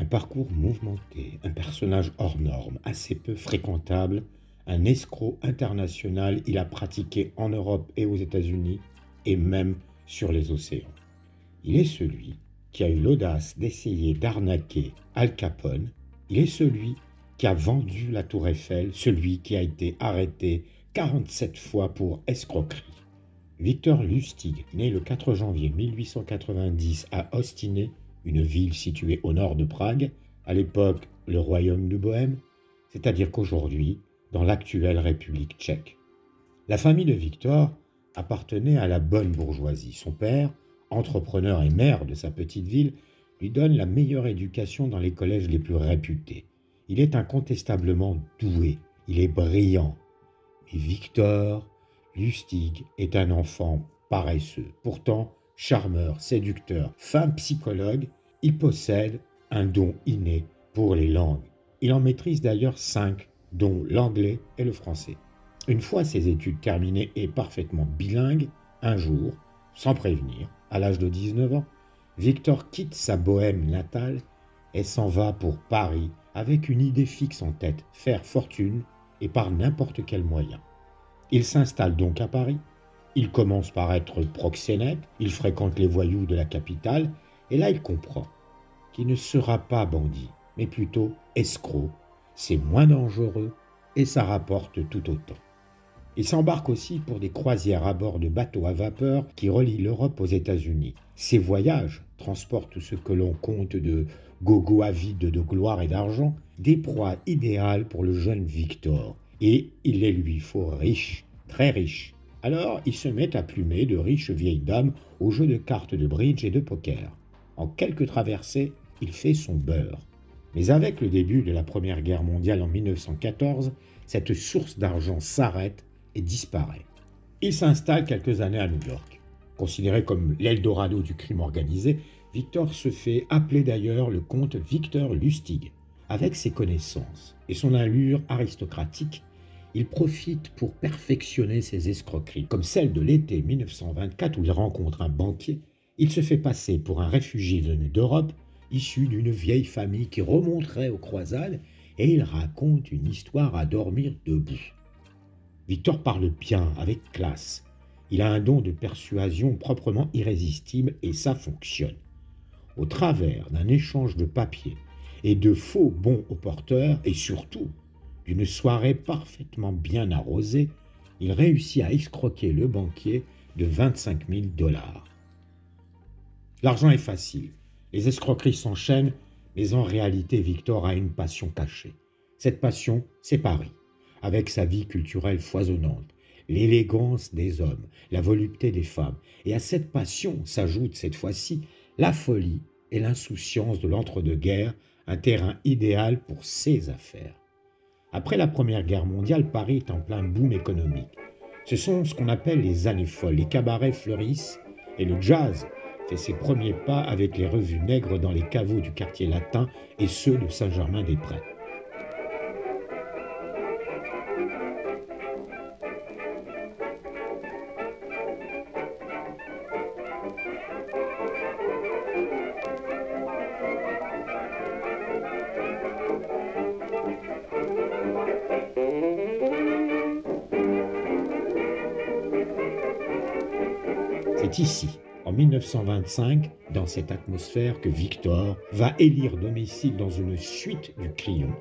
Un parcours mouvementé, un personnage hors norme, assez peu fréquentable, un escroc international, il a pratiqué en Europe et aux États-Unis, et même sur les océans. Il est celui qui a eu l'audace d'essayer d'arnaquer Al Capone, il est celui qui a vendu la tour Eiffel, celui qui a été arrêté 47 fois pour escroquerie. Victor Lustig, né le 4 janvier 1890 à Ostinė, une ville située au nord de Prague, à l'époque le royaume de Bohême, c'est-à-dire qu'aujourd'hui, dans l'actuelle République tchèque. La famille de Victor appartenait à la bonne bourgeoisie. Son père, entrepreneur et maire de sa petite ville, lui donne la meilleure éducation dans les collèges les plus réputés. Il est incontestablement doué, il est brillant. Mais Victor Lustig est un enfant paresseux, pourtant charmeur, séducteur, fin psychologue, il possède un don inné pour les langues. Il en maîtrise d'ailleurs cinq, dont l'anglais et le français. Une fois ses études terminées et parfaitement bilingue, un jour, sans prévenir, à l'âge de 19 ans, Victor quitte sa bohème natale et s'en va pour Paris avec une idée fixe en tête, faire fortune et par n'importe quel moyen. Il s'installe donc à Paris, il commence par être proxénète, il fréquente les voyous de la capitale, et là il comprend qu'il ne sera pas bandit, mais plutôt escroc. C'est moins dangereux et ça rapporte tout autant. Il s'embarque aussi pour des croisières à bord de bateaux à vapeur qui relient l'Europe aux États-Unis. Ces voyages transportent ce que l'on compte de gogo avides de gloire et d'argent, des proies idéales pour le jeune Victor. Et il les lui faut riches, très riches. Alors il se met à plumer de riches vieilles dames aux jeux de cartes de bridge et de poker. En quelques traversées, il fait son beurre. Mais avec le début de la Première Guerre mondiale en 1914, cette source d'argent s'arrête et disparaît. Il s'installe quelques années à New York. Considéré comme l'Eldorado du crime organisé, Victor se fait appeler d'ailleurs le comte Victor Lustig. Avec ses connaissances et son allure aristocratique, il profite pour perfectionner ses escroqueries, comme celle de l'été 1924 où il rencontre un banquier. Il se fait passer pour un réfugié venu d'Europe, issu d'une vieille famille qui remonterait aux croisades, et il raconte une histoire à dormir debout. Victor parle bien, avec classe. Il a un don de persuasion proprement irrésistible et ça fonctionne. Au travers d'un échange de papiers et de faux bons au porteur, et surtout d'une soirée parfaitement bien arrosée, il réussit à escroquer le banquier de 25 000 dollars. L'argent est facile, les escroqueries s'enchaînent, mais en réalité Victor a une passion cachée. Cette passion, c'est Paris avec sa vie culturelle foisonnante, l'élégance des hommes, la volupté des femmes, et à cette passion s'ajoute cette fois-ci la folie et l'insouciance de l'entre-deux-guerres, un terrain idéal pour ses affaires. Après la Première Guerre mondiale, Paris est en plein boom économique. Ce sont ce qu'on appelle les années folles, les cabarets fleurissent et le jazz fait ses premiers pas avec les revues nègres dans les caveaux du quartier latin et ceux de Saint-Germain-des-Prés. C'est ici, 1925, dans cette atmosphère, que Victor va élire domicile dans une suite du Crillon,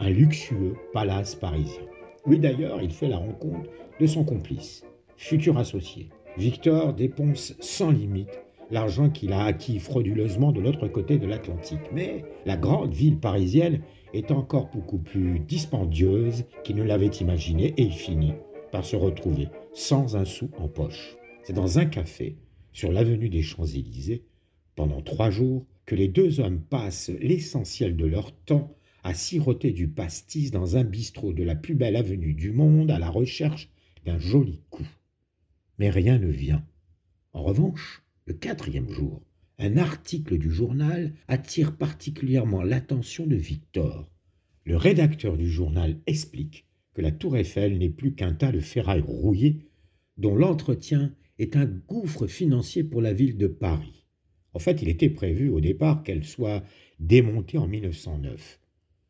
un luxueux palace parisien. Oui d'ailleurs, il fait la rencontre de son complice, futur associé. Victor dépense sans limite l'argent qu'il a acquis frauduleusement de l'autre côté de l'Atlantique. Mais la grande ville parisienne est encore beaucoup plus dispendieuse qu'il ne l'avait imaginé et il finit par se retrouver sans un sou en poche. C'est dans un café, sur l'avenue des Champs-Élysées, pendant trois jours, que les deux hommes passent l'essentiel de leur temps à siroter du pastis dans un bistrot de la plus belle avenue du monde à la recherche d'un joli coup. Mais rien ne vient. En revanche, le quatrième jour, un article du journal attire particulièrement l'attention de Victor. Le rédacteur du journal explique que la tour Eiffel n'est plus qu'un tas de ferrailles rouillées dont l'entretien est un gouffre financier pour la ville de Paris. En fait, il était prévu au départ qu'elle soit démontée en 1909.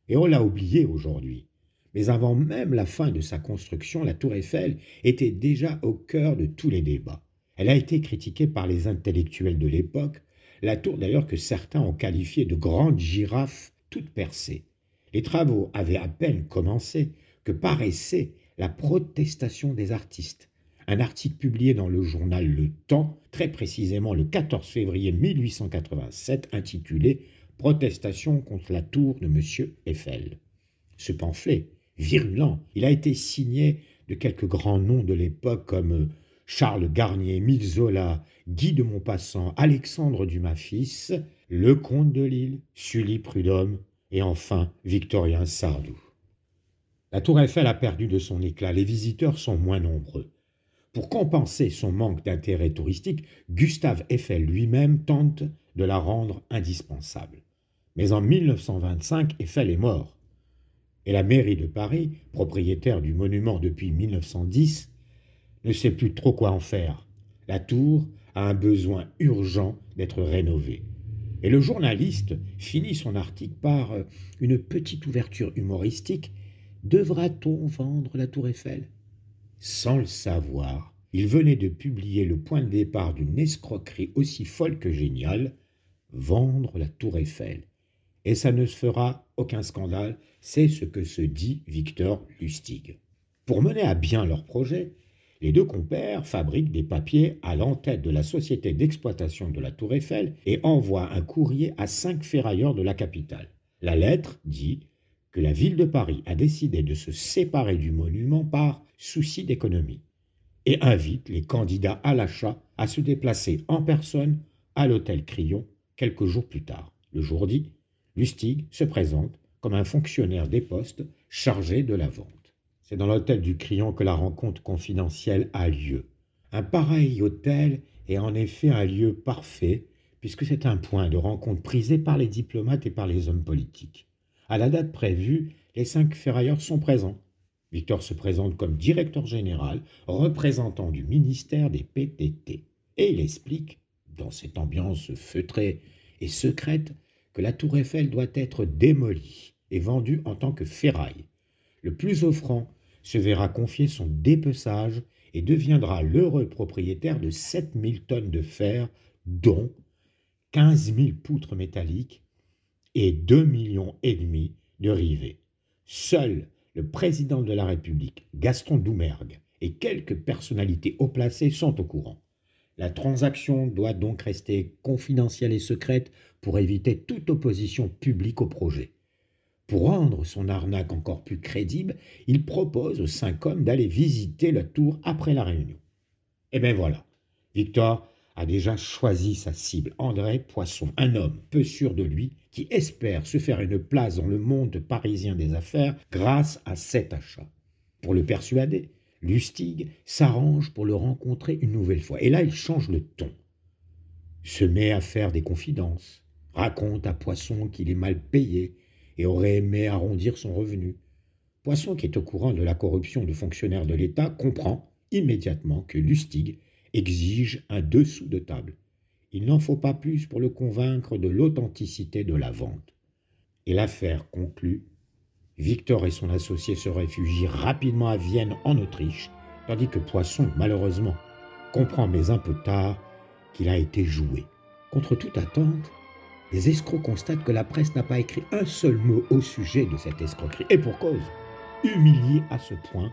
Et on l'a oublié aujourd'hui. Mais avant même la fin de sa construction, la tour Eiffel était déjà au cœur de tous les débats. Elle a été critiquée par les intellectuels de l'époque, la tour d'ailleurs que certains ont qualifiée de grande girafe toute percée. Les travaux avaient à peine commencé que paraissait la protestation des artistes. Un article publié dans le journal Le Temps, très précisément le 14 février 1887, intitulé Protestation contre la tour de M. Eiffel. Ce pamphlet, virulent, il a été signé de quelques grands noms de l'époque comme Charles Garnier, Mille Zola, Guy de Maupassant, Alexandre Dumas fils, le comte de Lille, Sully Prudhomme et enfin Victorien Sardou. La tour Eiffel a perdu de son éclat, les visiteurs sont moins nombreux. Pour compenser son manque d'intérêt touristique, Gustave Eiffel lui-même tente de la rendre indispensable. Mais en 1925, Eiffel est mort. Et la mairie de Paris, propriétaire du monument depuis 1910, ne sait plus trop quoi en faire. La tour a un besoin urgent d'être rénovée. Et le journaliste finit son article par euh, une petite ouverture humoristique Devra-t-on vendre la tour Eiffel? Sans le savoir, il venait de publier le point de départ d'une escroquerie aussi folle que géniale vendre la tour Eiffel. Et ça ne se fera aucun scandale, c'est ce que se dit Victor Lustig. Pour mener à bien leur projet, les deux compères fabriquent des papiers à l'entête de la société d'exploitation de la Tour Eiffel et envoient un courrier à cinq ferrailleurs de la capitale. La lettre dit que la ville de Paris a décidé de se séparer du monument par souci d'économie et invite les candidats à l'achat à se déplacer en personne à l'hôtel Crillon quelques jours plus tard. Le jour dit, Lustig se présente comme un fonctionnaire des postes chargé de la vente. C'est dans l'hôtel du Crillon que la rencontre confidentielle a lieu. Un pareil hôtel est en effet un lieu parfait puisque c'est un point de rencontre prisé par les diplomates et par les hommes politiques. À la date prévue, les cinq ferrailleurs sont présents. Victor se présente comme directeur général, représentant du ministère des PTT. Et il explique, dans cette ambiance feutrée et secrète, que la tour Eiffel doit être démolie et vendue en tant que ferraille. Le plus offrant se verra confier son dépeçage et deviendra l'heureux propriétaire de 7000 tonnes de fer, dont 15 000 poutres métalliques et 2 millions et demi de rivets. Seul le président de la République, Gaston Doumergue, et quelques personnalités haut placées sont au courant. La transaction doit donc rester confidentielle et secrète pour éviter toute opposition publique au projet. Pour rendre son arnaque encore plus crédible, il propose aux cinq hommes d'aller visiter la tour après la réunion. Et eh bien voilà, Victor a déjà choisi sa cible, André Poisson, un homme peu sûr de lui qui espère se faire une place dans le monde parisien des affaires grâce à cet achat. Pour le persuader, Lustig s'arrange pour le rencontrer une nouvelle fois. Et là, il change le ton. Se met à faire des confidences, raconte à Poisson qu'il est mal payé et aurait aimé arrondir son revenu. Poisson, qui est au courant de la corruption de fonctionnaires de l'État, comprend immédiatement que Lustig exige un dessous de table. Il n'en faut pas plus pour le convaincre de l'authenticité de la vente. Et l'affaire conclue, Victor et son associé se réfugient rapidement à Vienne en Autriche, tandis que Poisson, malheureusement, comprend mais un peu tard qu'il a été joué. Contre toute attente, les escrocs constatent que la presse n'a pas écrit un seul mot au sujet de cette escroquerie. Et pour cause, humilié à ce point,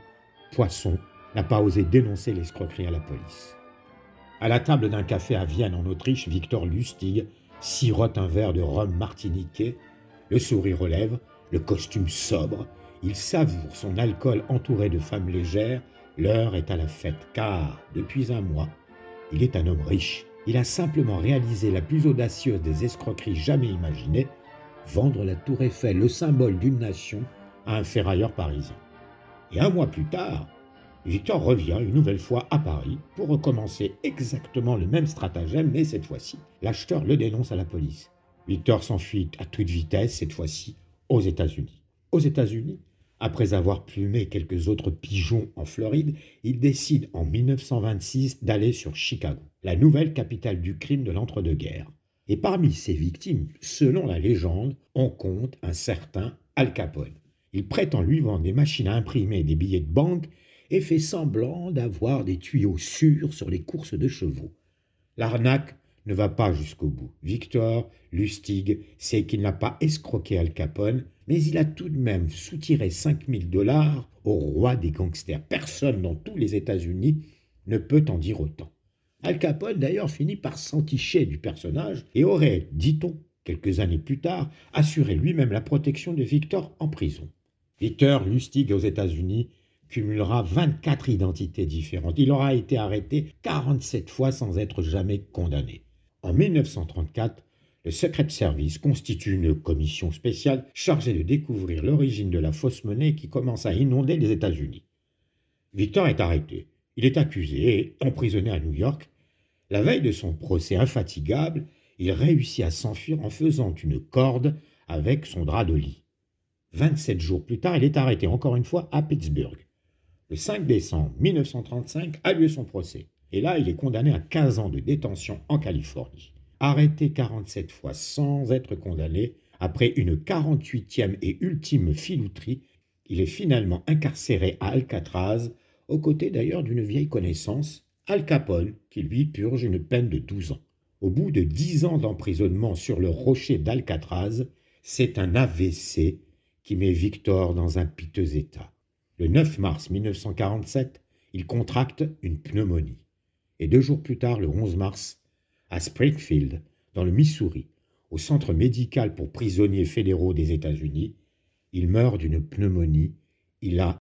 Poisson n'a pas osé dénoncer l'escroquerie à la police. À la table d'un café à Vienne en Autriche, Victor Lustig sirote un verre de rhum martiniquais, le sourire aux lèvres, le costume sobre, il savoure son alcool entouré de femmes légères, l'heure est à la fête, car, depuis un mois, il est un homme riche. Il a simplement réalisé la plus audacieuse des escroqueries jamais imaginées, vendre la tour Eiffel, le symbole d'une nation, à un ferrailleur parisien. Et un mois plus tard, Victor revient une nouvelle fois à Paris pour recommencer exactement le même stratagème, mais cette fois-ci, l'acheteur le dénonce à la police. Victor s'enfuit à toute vitesse, cette fois-ci aux États-Unis. Aux États-Unis, après avoir plumé quelques autres pigeons en Floride, il décide en 1926 d'aller sur Chicago, la nouvelle capitale du crime de l'entre-deux-guerres. Et parmi ses victimes, selon la légende, on compte un certain Al Capone. Il prétend lui vendre des machines à imprimer des billets de banque et fait semblant d'avoir des tuyaux sûrs sur les courses de chevaux. L'arnaque ne va pas jusqu'au bout. Victor Lustig sait qu'il n'a pas escroqué Al Capone, mais il a tout de même soutiré 5000 dollars au roi des gangsters. Personne dans tous les États-Unis ne peut en dire autant. Al Capone d'ailleurs finit par s'enticher du personnage et aurait, dit-on, quelques années plus tard, assuré lui-même la protection de Victor en prison. Victor Lustig aux États-Unis cumulera 24 identités différentes. Il aura été arrêté 47 fois sans être jamais condamné. En 1934, le Secret Service constitue une commission spéciale chargée de découvrir l'origine de la fausse monnaie qui commence à inonder les États-Unis. Victor est arrêté. Il est accusé et emprisonné à New York. La veille de son procès infatigable, il réussit à s'enfuir en faisant une corde avec son drap de lit. 27 jours plus tard, il est arrêté encore une fois à Pittsburgh. Le 5 décembre 1935 a lieu son procès. Et là, il est condamné à 15 ans de détention en Californie. Arrêté 47 fois sans être condamné, après une 48e et ultime filouterie, il est finalement incarcéré à Alcatraz, aux côtés d'ailleurs d'une vieille connaissance, Al Capone, qui lui purge une peine de 12 ans. Au bout de 10 ans d'emprisonnement sur le rocher d'Alcatraz, c'est un AVC qui met Victor dans un piteux état. Le 9 mars 1947, il contracte une pneumonie et deux jours plus tard, le 11 mars, à Springfield, dans le Missouri, au centre médical pour prisonniers fédéraux des États-Unis, il meurt d'une pneumonie. Il a